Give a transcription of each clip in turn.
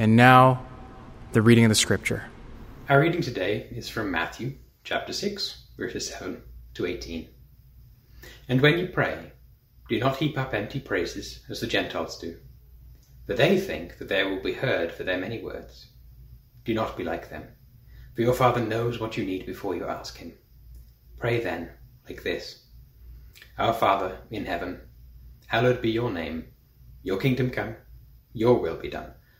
And now, the reading of the scripture. Our reading today is from Matthew chapter 6, verses 7 to 18. And when you pray, do not heap up empty praises as the Gentiles do, for they think that they will be heard for their many words. Do not be like them, for your Father knows what you need before you ask Him. Pray then like this Our Father in heaven, hallowed be your name. Your kingdom come, your will be done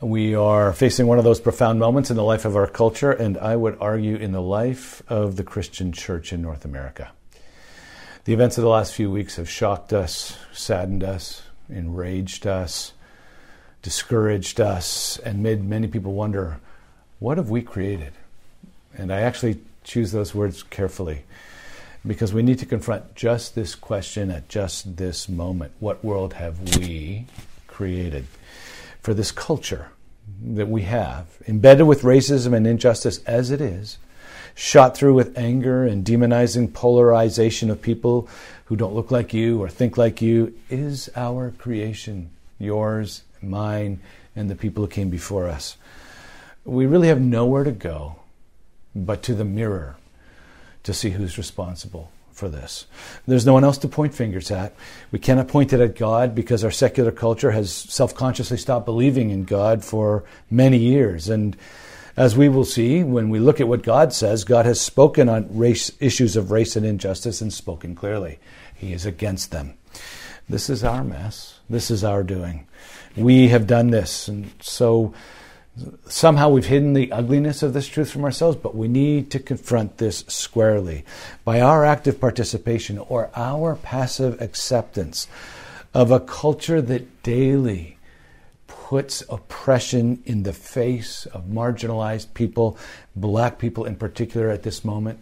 We are facing one of those profound moments in the life of our culture, and I would argue in the life of the Christian church in North America. The events of the last few weeks have shocked us, saddened us, enraged us, discouraged us, and made many people wonder what have we created? And I actually choose those words carefully because we need to confront just this question at just this moment What world have we created? For this culture that we have, embedded with racism and injustice as it is, shot through with anger and demonizing polarization of people who don't look like you or think like you, is our creation, yours, mine, and the people who came before us. We really have nowhere to go but to the mirror to see who's responsible for this. There's no one else to point fingers at. We cannot point it at God because our secular culture has self consciously stopped believing in God for many years. And as we will see when we look at what God says, God has spoken on race, issues of race and injustice and spoken clearly. He is against them. This is our mess. This is our doing. We have done this. And so somehow we've hidden the ugliness of this truth from ourselves, but we need to confront this squarely by our active participation or our passive acceptance of a culture that daily puts oppression in the face of marginalized people, black people in particular at this moment,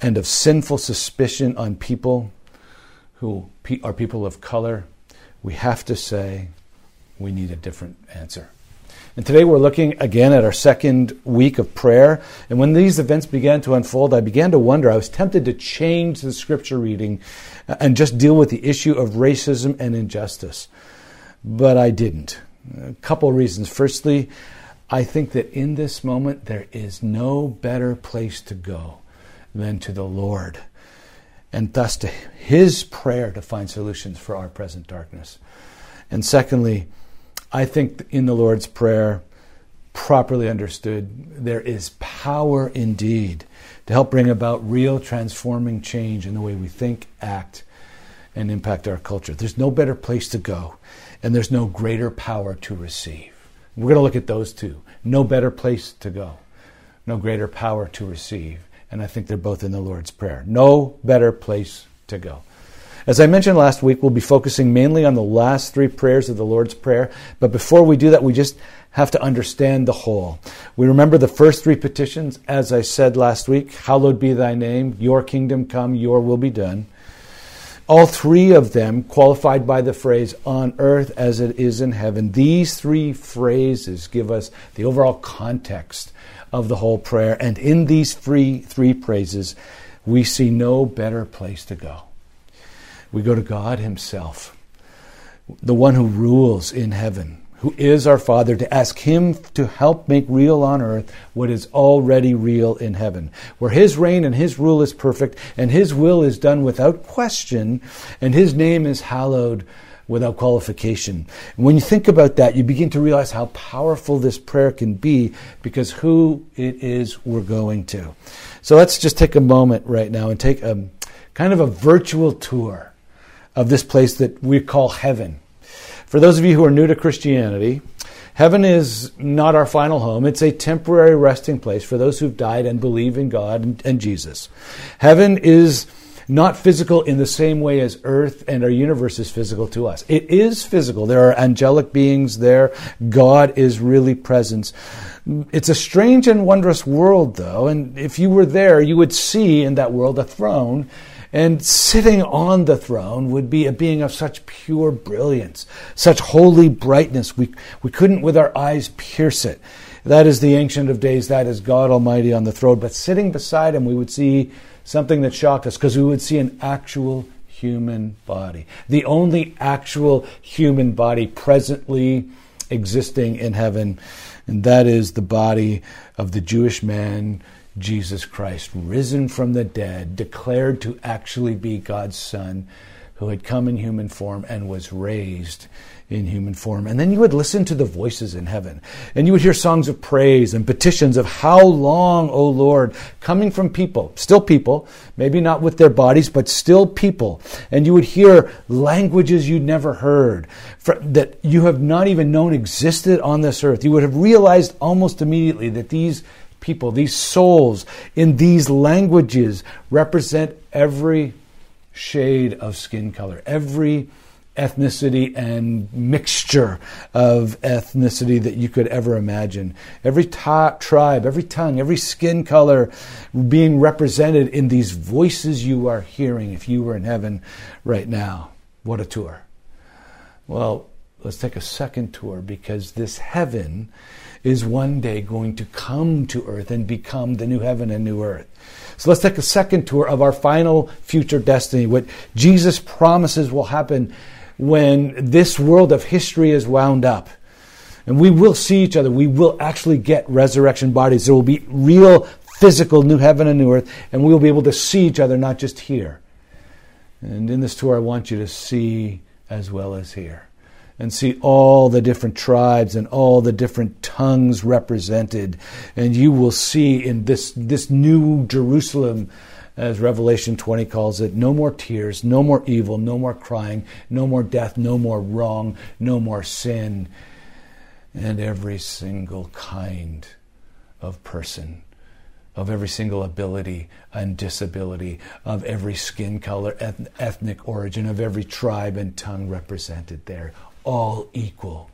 and of sinful suspicion on people who are people of color. We have to say we need a different answer. And today we're looking again at our second week of prayer. And when these events began to unfold, I began to wonder. I was tempted to change the scripture reading uh, and just deal with the issue of racism and injustice. But I didn't. A couple reasons. Firstly, I think that in this moment there is no better place to go than to the Lord and thus to His prayer to find solutions for our present darkness. And secondly, I think in the Lord's Prayer, properly understood, there is power indeed to help bring about real transforming change in the way we think, act, and impact our culture. There's no better place to go, and there's no greater power to receive. We're going to look at those two. No better place to go, no greater power to receive. And I think they're both in the Lord's Prayer. No better place to go. As I mentioned last week, we'll be focusing mainly on the last three prayers of the Lord's Prayer. But before we do that, we just have to understand the whole. We remember the first three petitions, as I said last week Hallowed be thy name, your kingdom come, your will be done. All three of them qualified by the phrase on earth as it is in heaven. These three phrases give us the overall context of the whole prayer. And in these three, three praises, we see no better place to go we go to God Himself, the one who rules in heaven, who is our Father, to ask Him to help make real on earth what is already real in heaven, where His reign and His rule is perfect, and His will is done without question, and His name is hallowed without qualification. When you think about that, you begin to realize how powerful this prayer can be because who it is we're going to. So let's just take a moment right now and take a kind of a virtual tour of this place that we call heaven. For those of you who are new to Christianity, heaven is not our final home. It's a temporary resting place for those who've died and believe in God and, and Jesus. Heaven is not physical in the same way as earth and our universe is physical to us. It is physical. There are angelic beings there. God is really present. It's a strange and wondrous world, though, and if you were there, you would see in that world a throne and sitting on the throne would be a being of such pure brilliance, such holy brightness. We, we couldn't with our eyes pierce it. That is the Ancient of Days. That is God Almighty on the throne. But sitting beside him, we would see something that shocked us because we would see an actual human body. The only actual human body presently existing in heaven. And that is the body of the Jewish man Jesus Christ, risen from the dead, declared to actually be God's Son, who had come in human form and was raised in human form. And then you would listen to the voices in heaven, and you would hear songs of praise and petitions of how long, O Lord, coming from people, still people, maybe not with their bodies, but still people. And you would hear languages you'd never heard, that you have not even known existed on this earth. You would have realized almost immediately that these people, these souls in these languages represent every shade of skin color, every ethnicity and mixture of ethnicity that you could ever imagine. Every tribe, every tongue, every skin color being represented in these voices you are hearing if you were in heaven right now. What a tour. Well, let's take a second tour because this heaven is one day going to come to earth and become the new heaven and new earth. So let's take a second tour of our final future destiny, what Jesus promises will happen when this world of history is wound up. And we will see each other. We will actually get resurrection bodies. There will be real physical new heaven and new earth, and we will be able to see each other, not just here. And in this tour, I want you to see as well as hear and see all the different tribes and all the different tongues represented. And you will see in this, this new Jerusalem, as Revelation 20 calls it, no more tears, no more evil, no more crying, no more death, no more wrong, no more sin, and every single kind of person of every single ability and disability, of every skin color, ethnic origin, of every tribe and tongue represented there all equal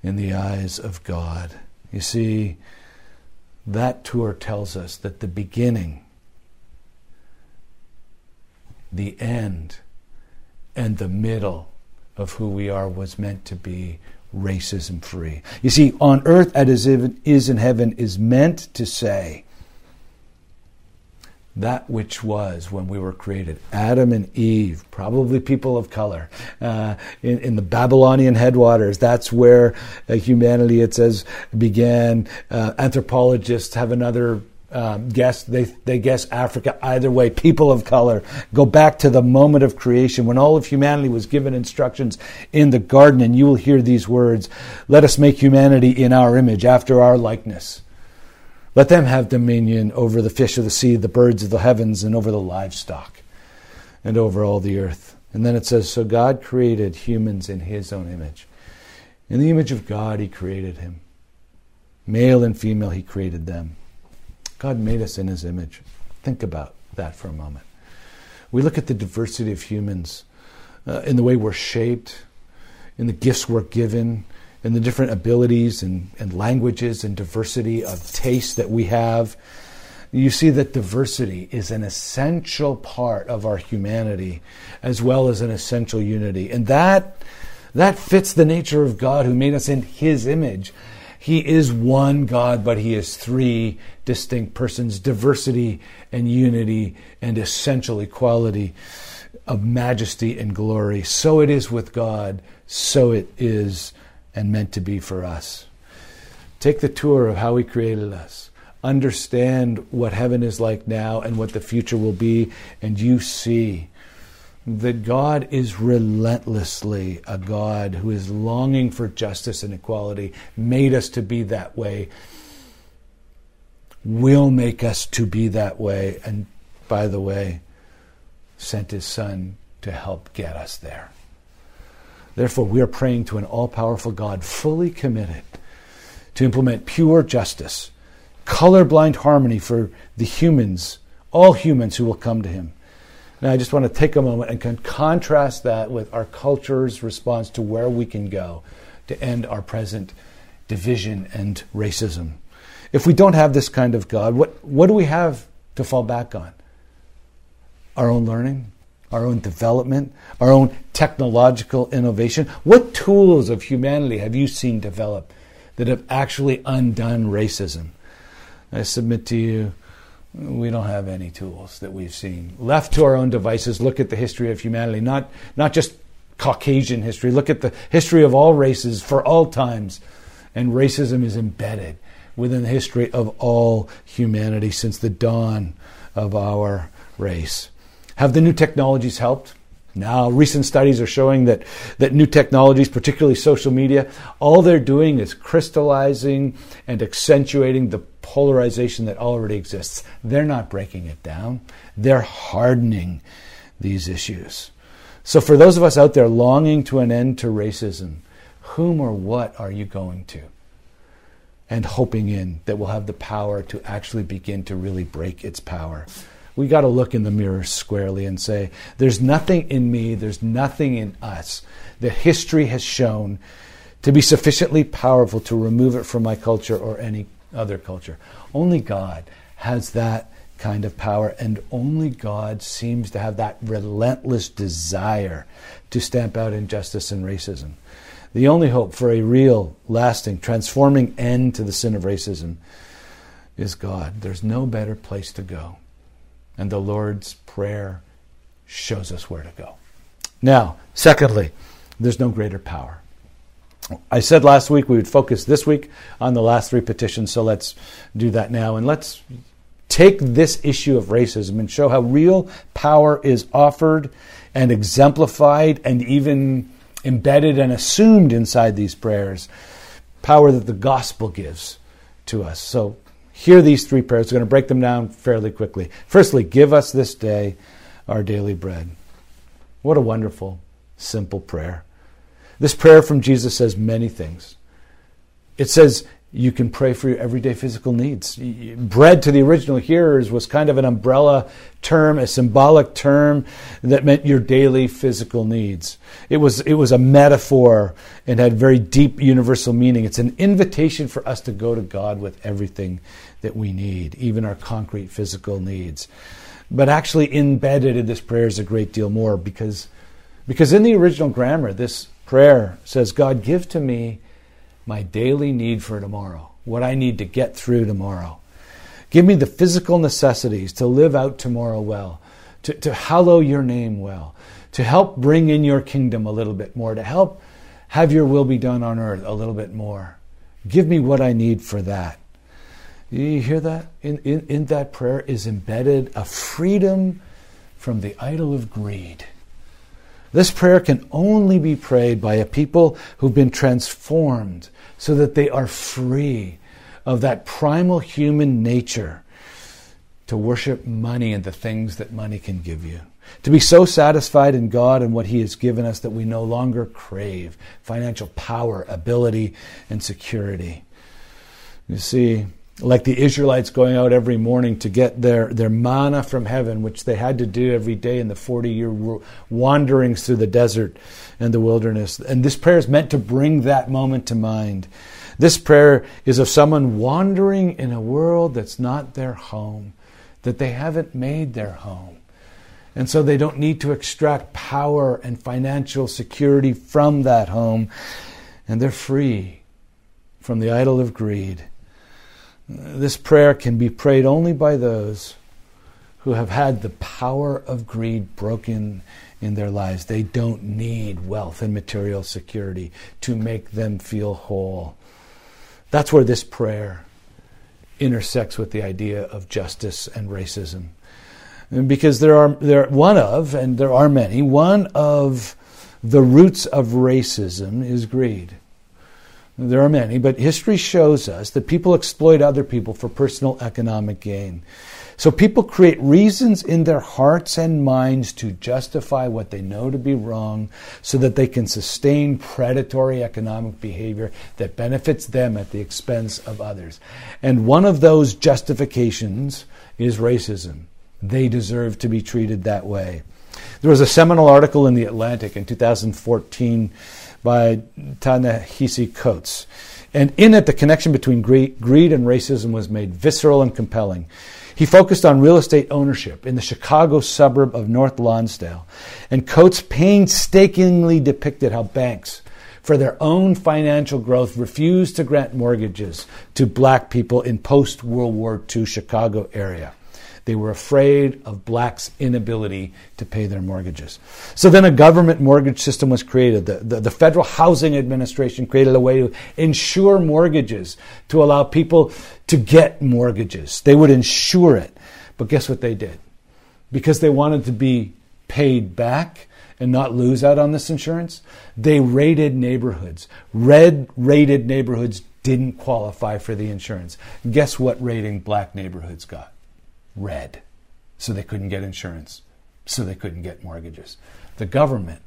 in the eyes of God. You see, that tour tells us that the beginning, the end, and the middle of who we are was meant to be racism free. You see, on earth as it is in heaven is meant to say, that which was when we were created. Adam and Eve, probably people of color, uh, in, in, the Babylonian headwaters. That's where uh, humanity, it says, began. Uh, anthropologists have another um, guess. They, they guess Africa. Either way, people of color go back to the moment of creation when all of humanity was given instructions in the garden, and you will hear these words Let us make humanity in our image, after our likeness. Let them have dominion over the fish of the sea, the birds of the heavens, and over the livestock, and over all the earth. And then it says, So God created humans in his own image. In the image of God, he created him. Male and female, he created them. God made us in his image. Think about that for a moment. We look at the diversity of humans uh, in the way we're shaped, in the gifts we're given, and the different abilities and, and languages and diversity of taste that we have, you see that diversity is an essential part of our humanity as well as an essential unity. And that, that fits the nature of God who made us in His image. He is one God, but He is three distinct persons diversity and unity and essential equality of majesty and glory. So it is with God, so it is and meant to be for us. Take the tour of how He created us. Understand what heaven is like now and what the future will be, and you see that God is relentlessly a God who is longing for justice and equality, made us to be that way, will make us to be that way, and by the way, sent his Son to help get us there. Therefore, we are praying to an all powerful God, fully committed to implement pure justice, colorblind harmony for the humans, all humans who will come to him now, I just want to take a moment and con- contrast that with our culture's response to where we can go to end our present division and racism. If we don't have this kind of God, what, what do we have to fall back on? Our own learning, our own development, our own technological innovation. What tools of humanity have you seen develop that have actually undone racism? I submit to you we don't have any tools that we've seen. Left to our own devices, look at the history of humanity, not, not just Caucasian history, look at the history of all races for all times. And racism is embedded within the history of all humanity since the dawn of our race. Have the new technologies helped? Now, recent studies are showing that, that new technologies, particularly social media, all they're doing is crystallizing and accentuating the polarization that already exists. They're not breaking it down, they're hardening these issues. So, for those of us out there longing to an end to racism, whom or what are you going to? And hoping in that we'll have the power to actually begin to really break its power. We got to look in the mirror squarely and say, there's nothing in me, there's nothing in us that history has shown to be sufficiently powerful to remove it from my culture or any other culture. Only God has that kind of power, and only God seems to have that relentless desire to stamp out injustice and racism. The only hope for a real, lasting, transforming end to the sin of racism is God. There's no better place to go. And the Lord's Prayer shows us where to go. Now, secondly, there's no greater power. I said last week we would focus this week on the last three petitions, so let's do that now. And let's take this issue of racism and show how real power is offered and exemplified and even embedded and assumed inside these prayers. Power that the gospel gives to us. So, hear these three prayers. We're going to break them down fairly quickly. Firstly, give us this day our daily bread. What a wonderful, simple prayer. This prayer from Jesus says many things. It says you can pray for your everyday physical needs. Bread to the original hearers was kind of an umbrella term, a symbolic term that meant your daily physical needs. It was, it was a metaphor and had very deep universal meaning. It's an invitation for us to go to God with everything that we need, even our concrete physical needs. But actually, embedded in this prayer is a great deal more because, because in the original grammar, this prayer says, God, give to me my daily need for tomorrow, what I need to get through tomorrow. Give me the physical necessities to live out tomorrow well, to, to hallow your name well, to help bring in your kingdom a little bit more, to help have your will be done on earth a little bit more. Give me what I need for that. You hear that? In, in, in that prayer is embedded a freedom from the idol of greed this prayer can only be prayed by a people who've been transformed so that they are free of that primal human nature to worship money and the things that money can give you. To be so satisfied in God and what He has given us that we no longer crave financial power, ability, and security. You see, like the Israelites going out every morning to get their, their manna from heaven, which they had to do every day in the 40 year wanderings through the desert and the wilderness. And this prayer is meant to bring that moment to mind. This prayer is of someone wandering in a world that's not their home, that they haven't made their home. And so they don't need to extract power and financial security from that home. And they're free from the idol of greed this prayer can be prayed only by those who have had the power of greed broken in their lives. They don't need wealth and material security to make them feel whole. That's where this prayer intersects with the idea of justice and racism. because there are there one of and there are many one of the roots of racism is greed. There are many, but history shows us that people exploit other people for personal economic gain. So people create reasons in their hearts and minds to justify what they know to be wrong so that they can sustain predatory economic behavior that benefits them at the expense of others. And one of those justifications is racism. They deserve to be treated that way. There was a seminal article in The Atlantic in 2014 by Ta-Nehisi Coates. And in it, the connection between greed and racism was made visceral and compelling. He focused on real estate ownership in the Chicago suburb of North Lawndale, and Coates painstakingly depicted how banks, for their own financial growth, refused to grant mortgages to black people in post World War II Chicago area. They were afraid of blacks' inability to pay their mortgages. So then a government mortgage system was created. The, the, the, Federal Housing Administration created a way to insure mortgages to allow people to get mortgages. They would insure it. But guess what they did? Because they wanted to be paid back and not lose out on this insurance, they rated neighborhoods. Red rated neighborhoods didn't qualify for the insurance. Guess what rating black neighborhoods got? Red. So they couldn't get insurance. So they couldn't get mortgages. The government,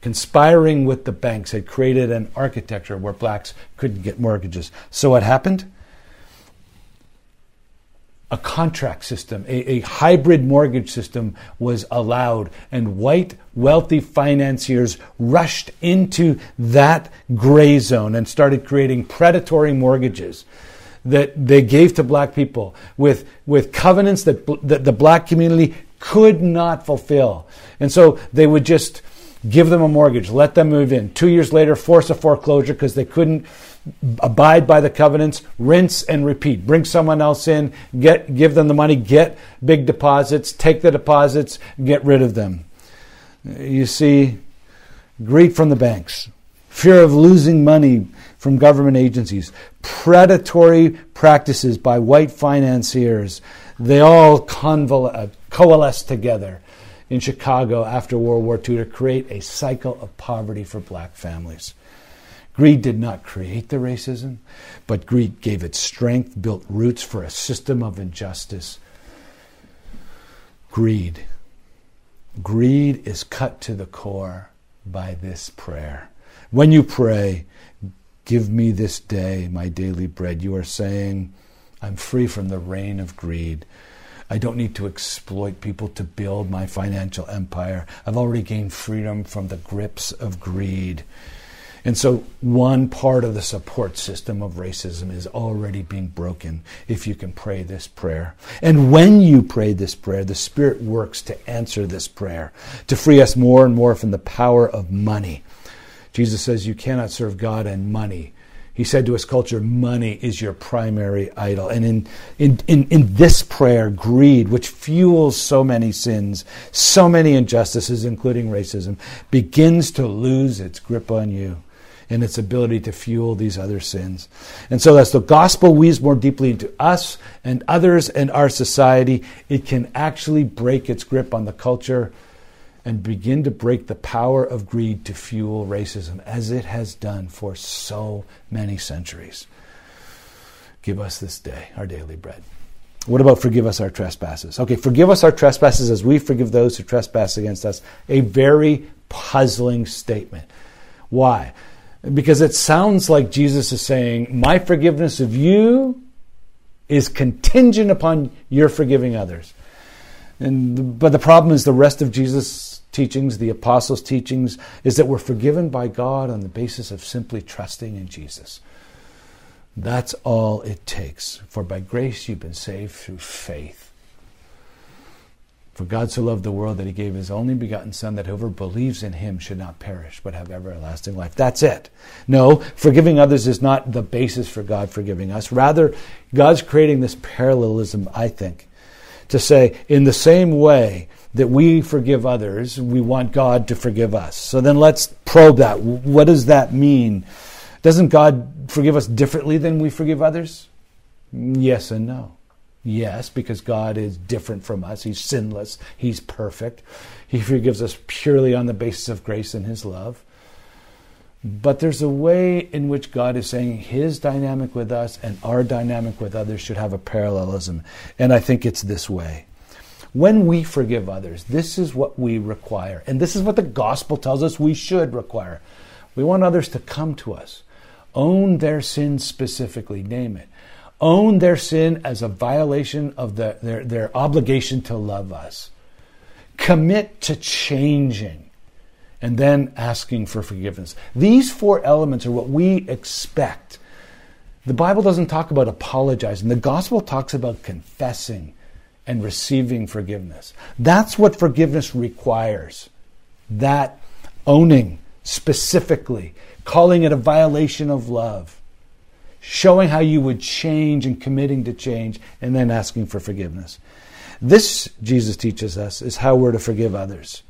conspiring with the banks, had created an architecture where blacks couldn't get mortgages. So what happened? a contract system, a, a, hybrid mortgage system was allowed, and white wealthy financiers rushed into that gray zone and started creating predatory mortgages that they gave to black people with, with covenants that, that the black community could not fulfill. And so they would just give them a mortgage, let them move in. Two years later, force a foreclosure because they couldn't abide by the covenants, rinse and repeat. Bring someone else in, get, give them the money, get big deposits, take the deposits, get rid of them. You see, greed from the banks, fear of losing money from government agencies, predatory practices by white financiers. They all convol- uh, coalesced together in Chicago after World War II to create a cycle of poverty for black families. Greed did not create the racism, but greed gave it strength, built roots for a system of injustice. Greed. Greed is cut to the core by this prayer. When you pray, Give me this day my daily bread. You are saying, I'm free from the reign of greed. I don't need to exploit people to build my financial empire. I've already gained freedom from the grips of greed. And so, one part of the support system of racism is already being broken if you can pray this prayer. And when you pray this prayer, the Spirit works to answer this prayer, to free us more and more from the power of money Jesus says you cannot serve God and money. He said to his culture, money is your primary idol. And in, in, in, in this prayer, greed, which fuels so many sins, so many injustices, including racism, begins to lose its grip on you and its ability to fuel these other sins. And so, as the gospel weaves more deeply into us and others and our society, it can actually break its grip on the culture and begin to break the power of greed to fuel racism, as it has done for so many centuries. Give us this day our daily bread. What about forgive us our trespasses? Okay, forgive us our trespasses as we forgive those who trespass against us. A very puzzling statement. Why? Because it sounds like Jesus is saying, My forgiveness of you is contingent upon your forgiving others. And, but the problem is the rest of Jesus' teachings, the apostles' teachings, is that we're forgiven by God on the basis of simply trusting in Jesus. That's all it takes. For by grace you've been saved through faith. For God so loved the world that he gave his only begotten Son, that whoever believes in him should not perish, but have everlasting life. That's it. No, forgiving others is not the basis for God forgiving us. Rather, God's creating this parallelism, I think, to say, in the same way that we forgive others, we want God to forgive us. So then let's probe that. What does that mean? Doesn't God forgive us differently than we forgive others? Yes and no. Yes, because God is different from us. He's sinless. He's perfect. He forgives us purely on the basis of grace and His love. But there's a way in which God is saying His dynamic with us and our dynamic with others should have a parallelism. And I think it's this way. When we forgive others, this is what we require. And this is what the gospel tells us we should require. We want others to come to us, own their sin specifically, name it own their sin as a violation of the, their, their obligation to love us, commit to changing, and then asking for forgiveness. These four elements are what we expect. The Bible doesn't talk about apologizing, the gospel talks about confessing and receiving forgiveness. That's what forgiveness requires. That owning specifically, calling it a violation of love showing how you would change and committing to change, and then asking for forgiveness. This, Jesus teaches us, is how we're to forgive others.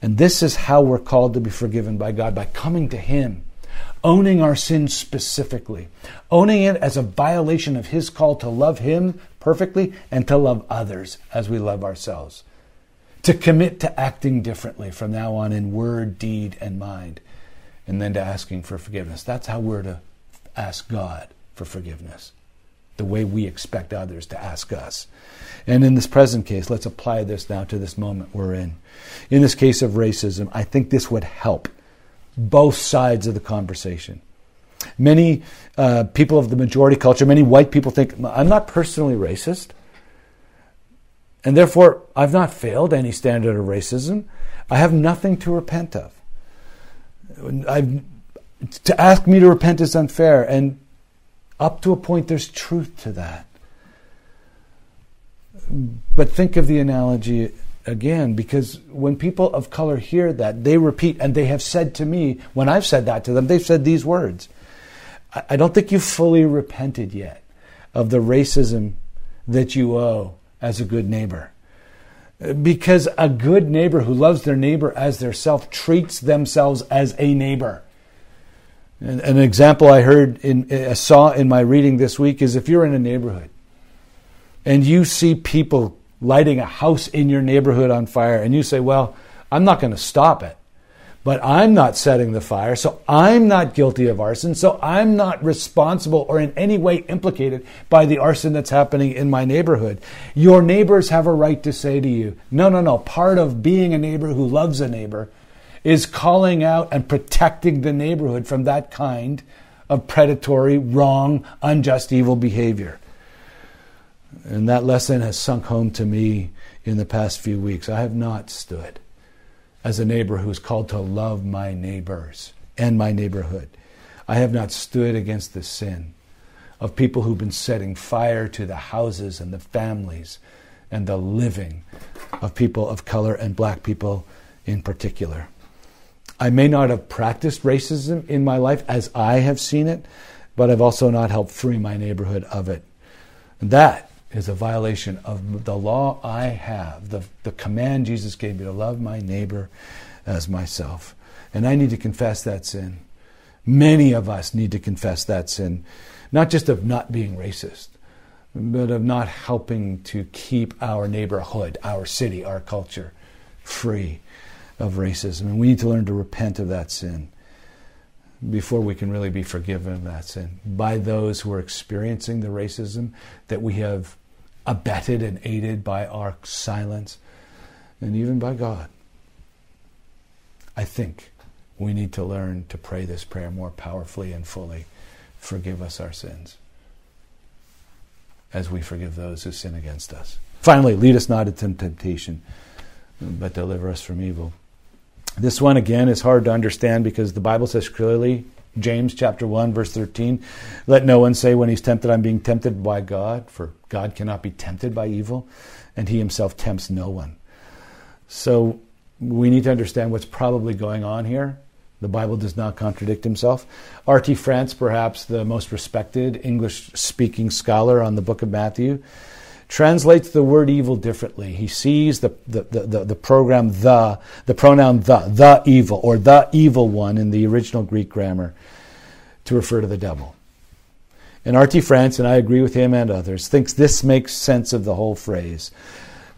And this is how we're called to be forgiven by God by coming to Him, owning our sins specifically, owning it as a violation of His call to love Him perfectly and to love others as we love ourselves. To commit to acting differently from now on in word, deed, and mind, and then to asking for forgiveness. That's how we're to ask God for forgiveness, the way we expect others to ask us. And in this present case, let's apply this now to this moment we're in. In this case of racism, I think this would help both sides of the conversation. Many uh, people of the majority culture, many white people think, I'm not personally racist. And therefore, I've not failed any standard of racism. I have nothing to repent of. I've to ask me to repent is unfair. And up to a point, there's truth to that. But think of the analogy again, because when people of color hear that, they repeat, and they have said to me, when I've said that to them, they've said these words I don't think you've fully repented yet of the racism that you owe as a good neighbor. Because a good neighbor who loves their neighbor as their self treats themselves as a neighbor. An example I heard in saw in my reading this week is if you're in a neighborhood and you see people lighting a house in your neighborhood on fire and you say, "Well, I'm not going to stop it." But I'm not setting the fire, so I'm not guilty of arson, so I'm not responsible or in any way implicated by the arson that's happening in my neighborhood. Your neighbors have a right to say to you, no, no, no, part of being a neighbor who loves a neighbor is calling out and protecting the neighborhood from that kind of predatory, wrong, unjust, evil behavior. And that lesson has sunk home to me in the past few weeks. I have not stood as a neighbor who is called to love my neighbors and my neighborhood. I have not stood against the sin of people who've been setting fire to the houses and the families and the living of people of color and black people in particular. I may not have practiced racism in my life as I have seen it, but I've also not helped free my neighborhood of it. And that is a violation of the law I have, the, the command Jesus gave me to love my neighbor as myself. And I need to confess that sin. Many of us need to confess that sin, not just of not being racist, but of not helping to keep our neighborhood, our city, our culture free of racism. And we need to learn to repent of that sin before we can really be forgiven of that sin by those who are experiencing the racism that we have abetted and aided by our silence and even by God. I think we need to learn to pray this prayer more powerfully and fully. Forgive us our sins as we forgive those who sin against us. Finally, lead us not into temptation, but deliver us from evil. This one, again, is hard to understand because the Bible says clearly, James chapter 1, verse 13, let no one say when he's tempted, I'm being tempted by God, for God cannot be tempted by evil, and he himself tempts no one. So we need to understand what's probably going on here. The Bible does not contradict himself. R.T. France, perhaps the most respected English speaking scholar on the book of Matthew, translates the word evil differently. He sees the, the, the, the, program the, the pronoun the, the evil, or the evil one in the original Greek grammar to refer to the devil. And R.T. France, and I agree with him and others, thinks this makes sense of the whole phrase.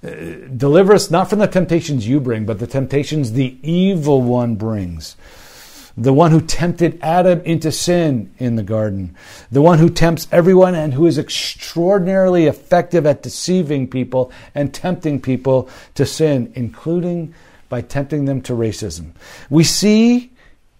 Uh, deliver us not from the temptations you bring, but the temptations the evil one brings. The one who tempted Adam into sin in the garden. The one who tempts everyone and who is extraordinarily effective at deceiving people and tempting people to sin, including by tempting them to racism. We see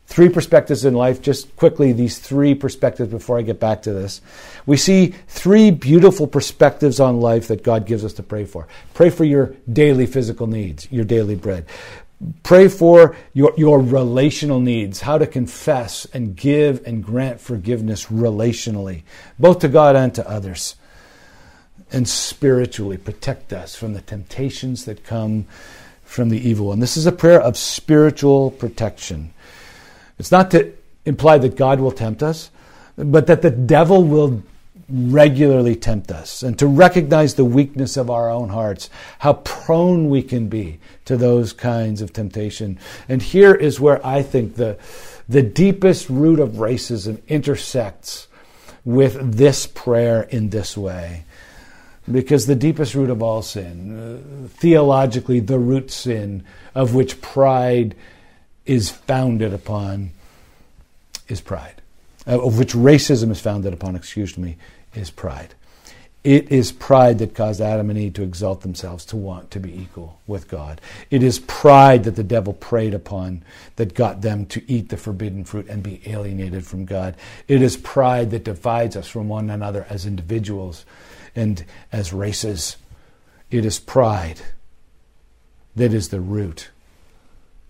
Three perspectives in life, just quickly, these three perspectives before I get back to this. We see three beautiful perspectives on life that God gives us to pray for. Pray for your daily physical needs, your daily bread. Pray for your, your relational needs, how to confess and give and grant forgiveness relationally, both to God and to others. And spiritually, protect us from the temptations that come from the evil one. This is a prayer of spiritual protection. It's not to imply that God will tempt us, but that the devil will regularly tempt us and to recognize the weakness of our own hearts, how prone we can be to those kinds of temptation. And here is where I think the, the deepest root of racism intersects with this prayer in this way. Because the deepest root of all sin, uh, theologically, the root sin of which pride is founded upon is pride, uh, of which racism is founded upon, excuse me, is pride. It is pride that caused Adam and Eve to exalt themselves, to want to be equal with God. It is pride that the devil preyed upon that got them to eat the forbidden fruit and be alienated from God. It is pride that divides us from one another as individuals and as races. It is pride that is the root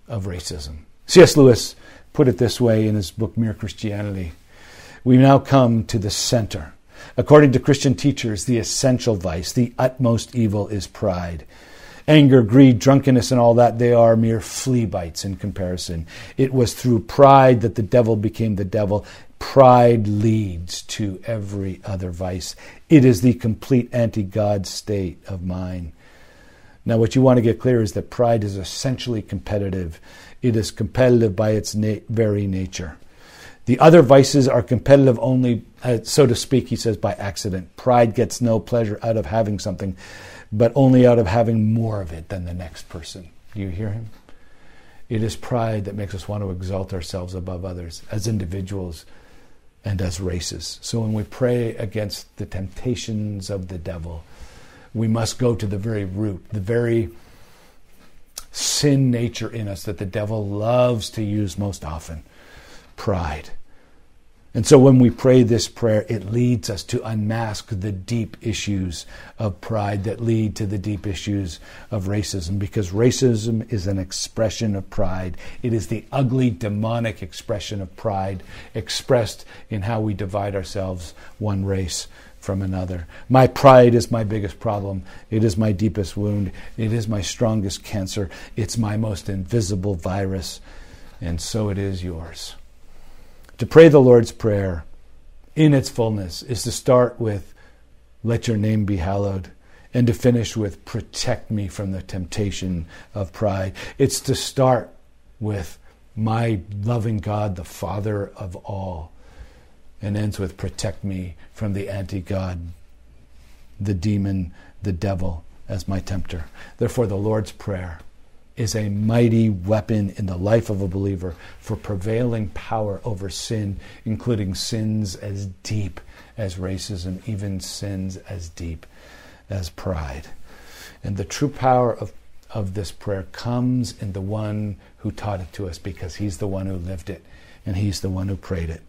of racism. C.S. Lewis put it this way in his book Mere Christianity. We now come to the center. According to Christian teachers, the essential vice, the utmost evil is pride. Anger, greed, drunkenness, and all that, they are mere flea bites in comparison. It was through pride that the devil became the devil. Pride leads to every other vice. It is the complete anti God state of mind. Now, what you want to get clear is that pride is essentially competitive. It is competitive by its na- very nature. The other vices are competitive only, uh, so to speak, he says, by accident. Pride gets no pleasure out of having something, but only out of having more of it than the next person. Do you hear him? It is pride that makes us want to exalt ourselves above others as individuals and as races. So when we pray against the temptations of the devil, we must go to the very root, the very sin nature in us that the devil loves to use most often pride. And so when we pray this prayer, it leads us to unmask the deep issues of pride that lead to the deep issues of racism, because racism is an expression of pride. It is the ugly, demonic expression of pride expressed in how we divide ourselves one race from another. My pride is my biggest problem. It is my deepest wound. It is my strongest cancer. It's my most invisible virus. And so it is yours. To pray the Lord's Prayer in its fullness is to start with, Let your name be hallowed, and to finish with, Protect me from the temptation of pride. It's to start with, My loving God, the Father of all and ends with protect me from the anti God, the demon, the devil as my tempter. Therefore, the Lord's Prayer is a mighty weapon in the life of a believer for prevailing power over sin, including sins as deep as racism, even sins as deep as pride. And the true power of, of this prayer comes in the one who taught it to us because he's the one who lived it and he's the one who prayed it.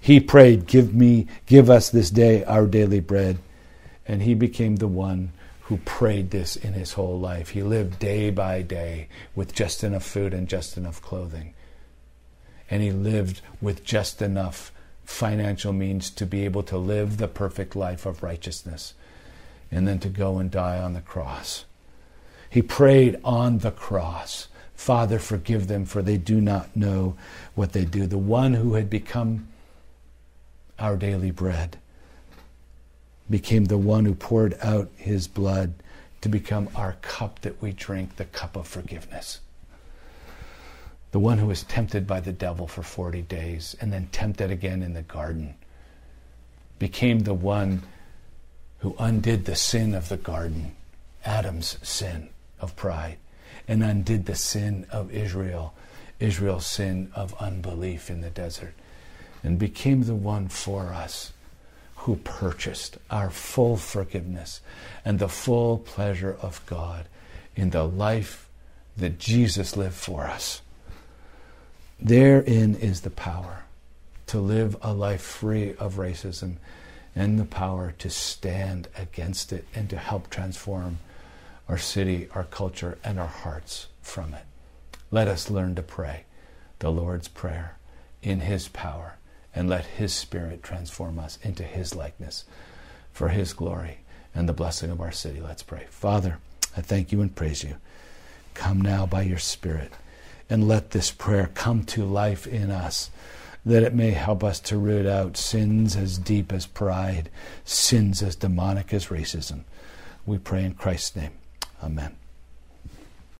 He prayed, Give me, give us this day our daily bread. And he became the one who prayed this in his whole life. He lived day by day with just enough food and just enough clothing. And he lived with just enough financial means to be able to live the perfect life of righteousness and then to go and die on the cross. He prayed on the cross. Father, forgive them, for they do not know what they do. The one who had become our daily bread, became the one who poured out his blood to become our cup that we drink, the cup of forgiveness. The one who was tempted by the devil for 40 days and then tempted again in the garden became the one who undid the sin of the garden, Adam's sin of pride, and undid the sin of Israel, Israel's sin of unbelief in the desert, and became the one for us who purchased our full forgiveness and the full pleasure of God in the life that Jesus lived for us. Therein is the power to live a life free of racism and the power to stand against it and to help transform our city, our culture, and our hearts from it. Let us learn to pray the Lord's Prayer in His power and let His Spirit transform us into His likeness for His glory and the blessing of our city. Let's pray. Father, I thank you and praise you. Come now by your Spirit and let this prayer come to life in us, that it may help us to root out sins as deep as pride, sins as demonic as racism. We pray in Christ's name. Amen.